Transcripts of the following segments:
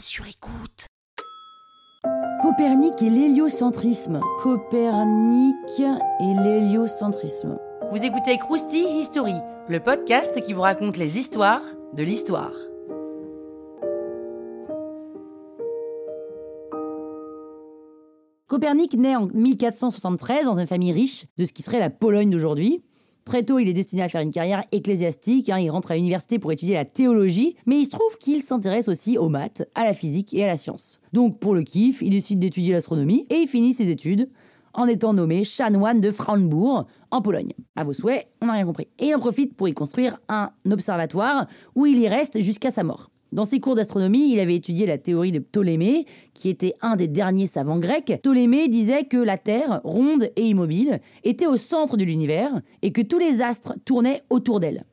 sur écoute. Copernic et l'héliocentrisme. Copernic et l'héliocentrisme. Vous écoutez Krusty History, le podcast qui vous raconte les histoires de l'histoire. Copernic naît en 1473 dans une famille riche de ce qui serait la Pologne d'aujourd'hui. Très tôt, il est destiné à faire une carrière ecclésiastique. hein. il rentre à l'université pour étudier la théologie, mais il se trouve qu'il s'intéresse aussi aux maths, à la physique et à la science. Donc, pour le kiff, il décide d'étudier l'astronomie et il finit ses études en étant nommé chanoine de Frauenbourg, en Pologne. À vos souhaits, on n'a rien compris. Et il en profite pour y construire un observatoire où il y reste jusqu'à sa mort. Dans ses cours d'astronomie, il avait étudié la théorie de Ptolémée, qui était un des derniers savants grecs. Ptolémée disait que la Terre, ronde et immobile, était au centre de l'univers et que tous les astres tournaient autour d'elle.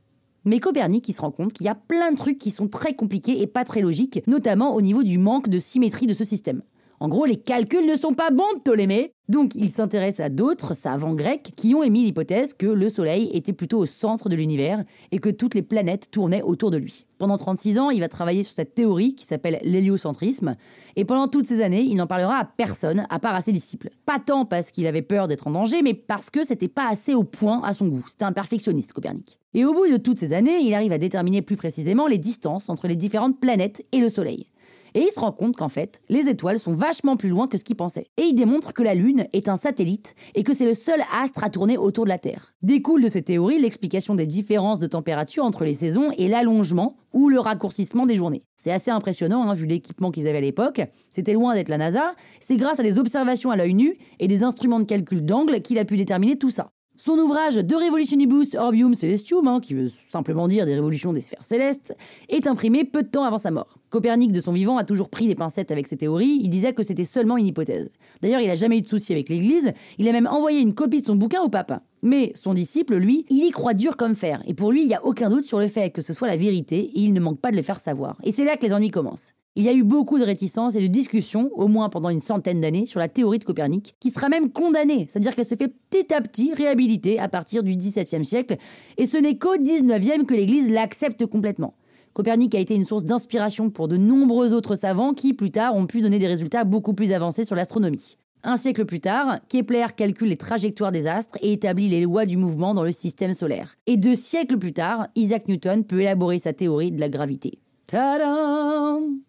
Mais Copernic, se rend compte qu'il y a plein de trucs qui sont très compliqués et pas très logiques, notamment au niveau du manque de symétrie de ce système. En gros, les calculs ne sont pas bons, Ptolémée. Donc, il s'intéresse à d'autres savants grecs qui ont émis l'hypothèse que le Soleil était plutôt au centre de l'univers et que toutes les planètes tournaient autour de lui. Pendant 36 ans, il va travailler sur cette théorie qui s'appelle l'héliocentrisme. Et pendant toutes ces années, il n'en parlera à personne, à part à ses disciples. Pas tant parce qu'il avait peur d'être en danger, mais parce que c'était pas assez au point à son goût. C'était un perfectionniste, Copernic. Et au bout de toutes ces années, il arrive à déterminer plus précisément les distances entre les différentes planètes et le Soleil. Et il se rend compte qu'en fait, les étoiles sont vachement plus loin que ce qu'il pensait. Et il démontre que la Lune est un satellite et que c'est le seul astre à tourner autour de la Terre. Découle de cette théorie l'explication des différences de température entre les saisons et l'allongement ou le raccourcissement des journées. C'est assez impressionnant, hein, vu l'équipement qu'ils avaient à l'époque. C'était loin d'être la NASA. C'est grâce à des observations à l'œil nu et des instruments de calcul d'angle qu'il a pu déterminer tout ça. Son ouvrage De Revolutionibus Orbium Celestium, hein, qui veut simplement dire des révolutions des sphères célestes, est imprimé peu de temps avant sa mort. Copernic, de son vivant, a toujours pris des pincettes avec ses théories, il disait que c'était seulement une hypothèse. D'ailleurs, il n'a jamais eu de souci avec l'Église, il a même envoyé une copie de son bouquin au pape. Mais son disciple, lui, il y croit dur comme fer, et pour lui, il n'y a aucun doute sur le fait que ce soit la vérité, et il ne manque pas de le faire savoir. Et c'est là que les ennuis commencent. Il y a eu beaucoup de réticences et de discussions, au moins pendant une centaine d'années, sur la théorie de Copernic, qui sera même condamnée, c'est-à-dire qu'elle se fait petit à petit réhabiliter à partir du XVIIe siècle, et ce n'est qu'au XIXe que l'Église l'accepte complètement. Copernic a été une source d'inspiration pour de nombreux autres savants qui, plus tard, ont pu donner des résultats beaucoup plus avancés sur l'astronomie. Un siècle plus tard, Kepler calcule les trajectoires des astres et établit les lois du mouvement dans le système solaire. Et deux siècles plus tard, Isaac Newton peut élaborer sa théorie de la gravité. Tadam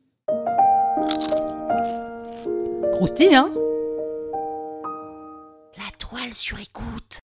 Hein La toile sur écoute.